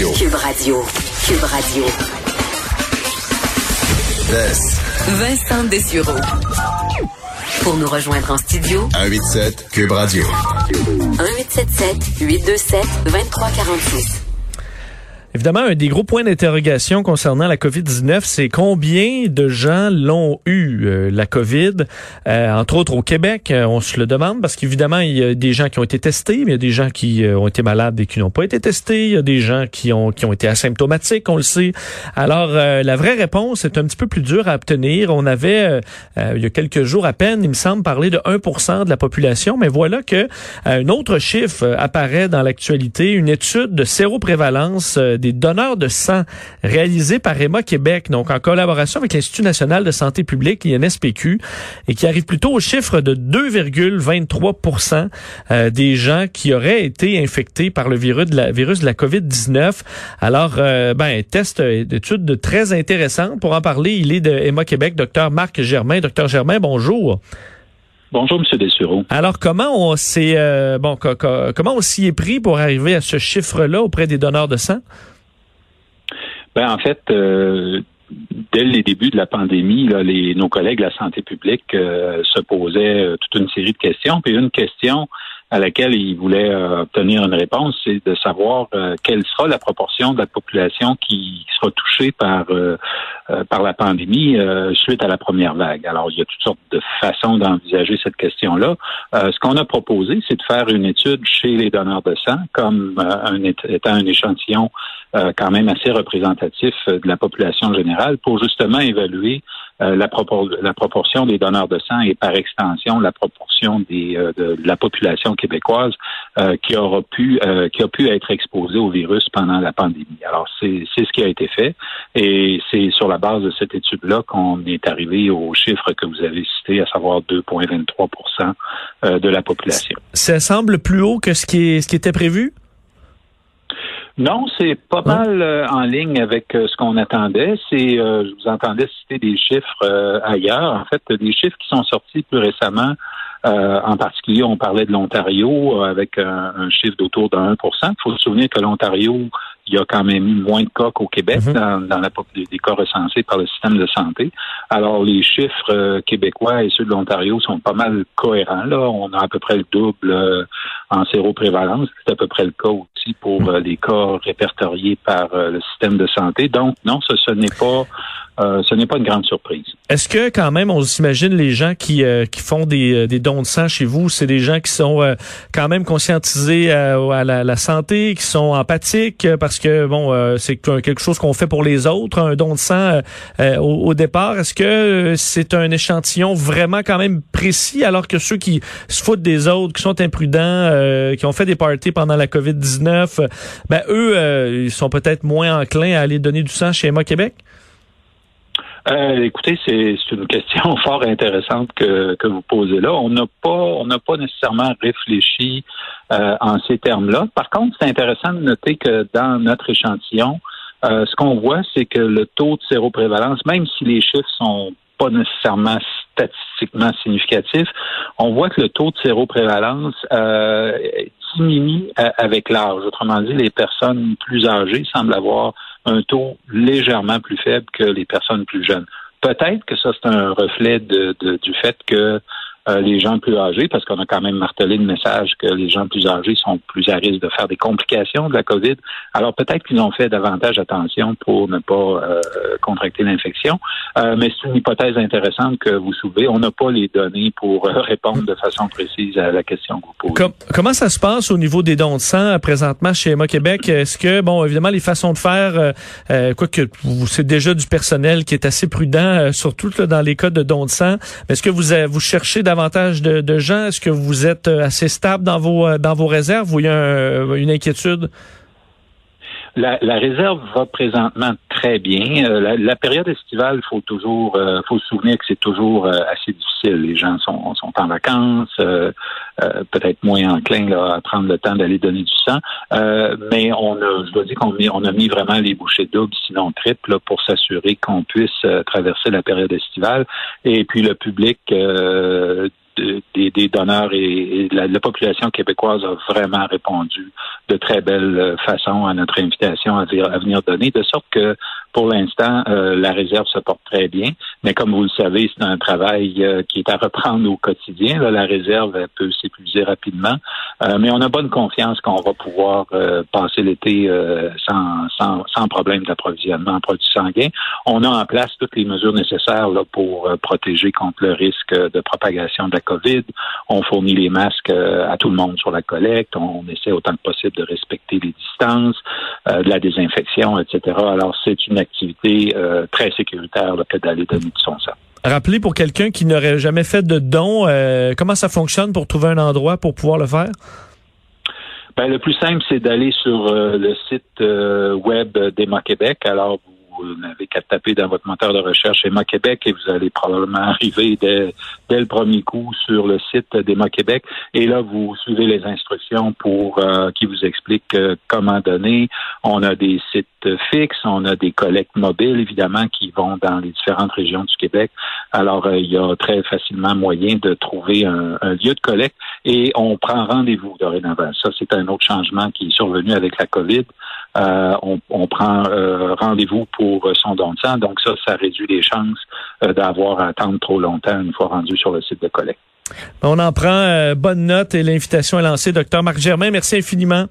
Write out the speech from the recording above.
Radio. Cube Radio. Cube Radio. Vincent Dessureau. Pour nous rejoindre en studio, 187 Cube Radio. 1877 827 2346. Évidemment, un des gros points d'interrogation concernant la COVID-19, c'est combien de gens l'ont eu, euh, la COVID, euh, entre autres au Québec. Euh, on se le demande parce qu'évidemment, il y a des gens qui ont été testés, mais il y a des gens qui ont été malades et qui n'ont pas été testés. Il y a des gens qui ont, qui ont été asymptomatiques, on le sait. Alors, la vraie réponse est un petit peu plus dure à obtenir. On avait, il y a quelques jours à peine, il me semble, parlé de 1% de la population, mais voilà que un autre chiffre apparaît dans l'actualité, une étude de séroprévalence des donneurs de sang réalisés par Emma Québec, donc en collaboration avec l'Institut national de santé publique, l'INSPQ, et qui arrive plutôt au chiffre de 2,23 euh, des gens qui auraient été infectés par le virus de la, virus de la COVID-19. Alors, euh, ben, test d'études très intéressant. Pour en parler, il est de Emma Québec, docteur Marc Germain. Docteur Germain, bonjour. Bonjour, M. Dessureau. Alors, comment on s'est euh, bon, comment on s'y est pris pour arriver à ce chiffre-là auprès des donneurs de sang? Ben, en fait, euh, dès les débuts de la pandémie, là, les, nos collègues de la santé publique euh, se posaient toute une série de questions. Puis une question à laquelle ils voulaient obtenir une réponse, c'est de savoir quelle sera la proportion de la population qui sera touchée par par la pandémie suite à la première vague. Alors, il y a toutes sortes de façons d'envisager cette question-là. ce qu'on a proposé, c'est de faire une étude chez les donneurs de sang, comme un, étant un échantillon euh, quand même assez représentatif euh, de la population générale pour justement évaluer euh, la, la, proportion des donneurs de sang et par extension la proportion des, de, la population québécoise qui aura pu qui a pu être exposée au virus pendant la pandémie. Alors c'est ce qui a été fait et c'est sur la base de cette étude-là qu'on est arrivé au chiffre que vous avez cité, à savoir 2,23% de la population. Ça semble plus haut que ce qui, est, ce qui était prévu? Non, c'est pas mal euh, en ligne avec euh, ce qu'on attendait. C'est, euh, je vous entendais citer des chiffres ailleurs. En fait, des chiffres qui sont sortis plus récemment. En particulier, on parlait de l'Ontario avec un, chiffre d'autour de 1% Il faut se souvenir que l'Ontario, il y a quand même moins de cas qu'au Québec mhm. dans, dans la, des cas recensés par le système de santé. Alors, les chiffres québécois et ceux de l'Ontario sont pas mal cohérents. Là, on a à peu près le double en séroprévalence. C'est à peu près le cas aussi pour euh, les cas répertoriés par euh, le système de santé. Donc, non, ce, ce n'est pas euh, ce n'est pas une grande surprise. Est-ce que quand même on s'imagine les gens qui qui font des, des dons de sang chez vous, c'est des gens qui sont quand même conscientisés à la, la, santé, qui sont empathiques parce que bon c'est quelque chose qu'on fait pour les autres, un don de sang au, au, départ. Est-ce que c'est un échantillon vraiment quand même précis alors que ceux qui se foutent des autres, qui sont imprudents, qui ont fait des parties pendant la COVID 19 ben eux, euh, ils sont peut-être moins enclins à aller donner du sang chez Emma Québec? Euh, écoutez, c'est une question fort intéressante que, vous posez là. On n'a pas, on n'a pas nécessairement réfléchi euh, en ces termes-là. Par contre, c'est intéressant de noter que dans notre échantillon, ce qu'on voit, c'est que le taux de séroprévalence, même si les chiffres sont pas nécessairement statistiquement significatifs, on voit que le taux de séroprévalence euh, diminue euh, avec l'âge. Autrement dit, les personnes plus âgées semblent avoir un taux légèrement plus faible que les personnes plus jeunes. Peut-être que ça, c'est un reflet du fait que euh, les gens plus âgés, parce qu'on a quand même martelé le message que les gens plus âgés sont plus à risque de faire des complications de la COVID. Alors peut-être qu'ils ont fait davantage attention pour ne pas euh, contracter l'infection. Euh, mais c'est une hypothèse intéressante que vous soulevez. On n'a pas les données pour répondre de façon précise à la question que vous posez. comment ça se passe au niveau des dons de sang présentement chez Emma Québec? Est-ce que, bon, évidemment, les façons de faire, quoique c'est déjà du personnel qui est assez prudent, surtout dans les cas de dons de sang, est-ce que vous, vous cherchez davantage de, gens? Est-ce que vous êtes euh, assez stable dans vos, euh, dans vos réserves ou il y a une inquiétude? La, réserve va présentement très bien. la, période estivale, faut toujours, faut se souvenir que c'est toujours assez difficile. Les gens sont, sont en vacances, peut-être moins enclins à prendre le temps d'aller donner du sang. mais on a, je dois dire qu'on on a mis vraiment les bouchées doubles, sinon triples, pour s'assurer qu'on puisse traverser la période estivale. Et puis le public des, donneurs et, la, population québécoise a vraiment répondu de très belle façon à notre invitation à, à venir donner, de sorte que pour l'instant, euh, la réserve se porte très bien, mais comme vous le savez, c'est un travail euh, qui est à reprendre au quotidien. la réserve peut s'épuiser rapidement, euh, mais on a bonne confiance qu'on va pouvoir passer l'été sans, sans, sans, problème d'approvisionnement en produits sanguins. On a en place toutes les mesures nécessaires là, pour protéger contre le risque de propagation de la COVID. On fournit les masques à tout le monde sur la collecte. On essaie autant que possible de respecter les distances, de la désinfection, etc. Alors, c'est une activité euh, très sécuritaire que d'aller donner du son sang. Rappelez pour quelqu'un qui n'aurait jamais fait de don, euh, comment ça fonctionne pour trouver un endroit pour pouvoir le faire? Ben, le plus simple, c'est d'aller sur euh, le site web d'Emma Québec. Alors, vous n'avez qu'à taper dans votre moteur de recherche Emma Québec et vous allez probablement arriver dès, dès le premier coup sur le site d'Emma Québec. Et là, vous suivez les instructions pour euh, qui vous expliquent euh, comment donner. On a des sites fixes, on a des collectes mobiles, évidemment, qui vont dans les différentes régions du Québec. Alors, euh, il y a très facilement moyen de trouver un, un lieu de collecte et on prend rendez-vous dorénavant. Ça, c'est un autre changement qui est survenu avec la COVID. Euh, on, prend euh, rendez-vous pour euh, son don de sang. Donc ça, ça réduit les chances d'avoir à attendre trop longtemps une fois rendu sur le site de collecte. On en prend bonne note et l'invitation est lancée. Docteur Marc Germain, merci infiniment.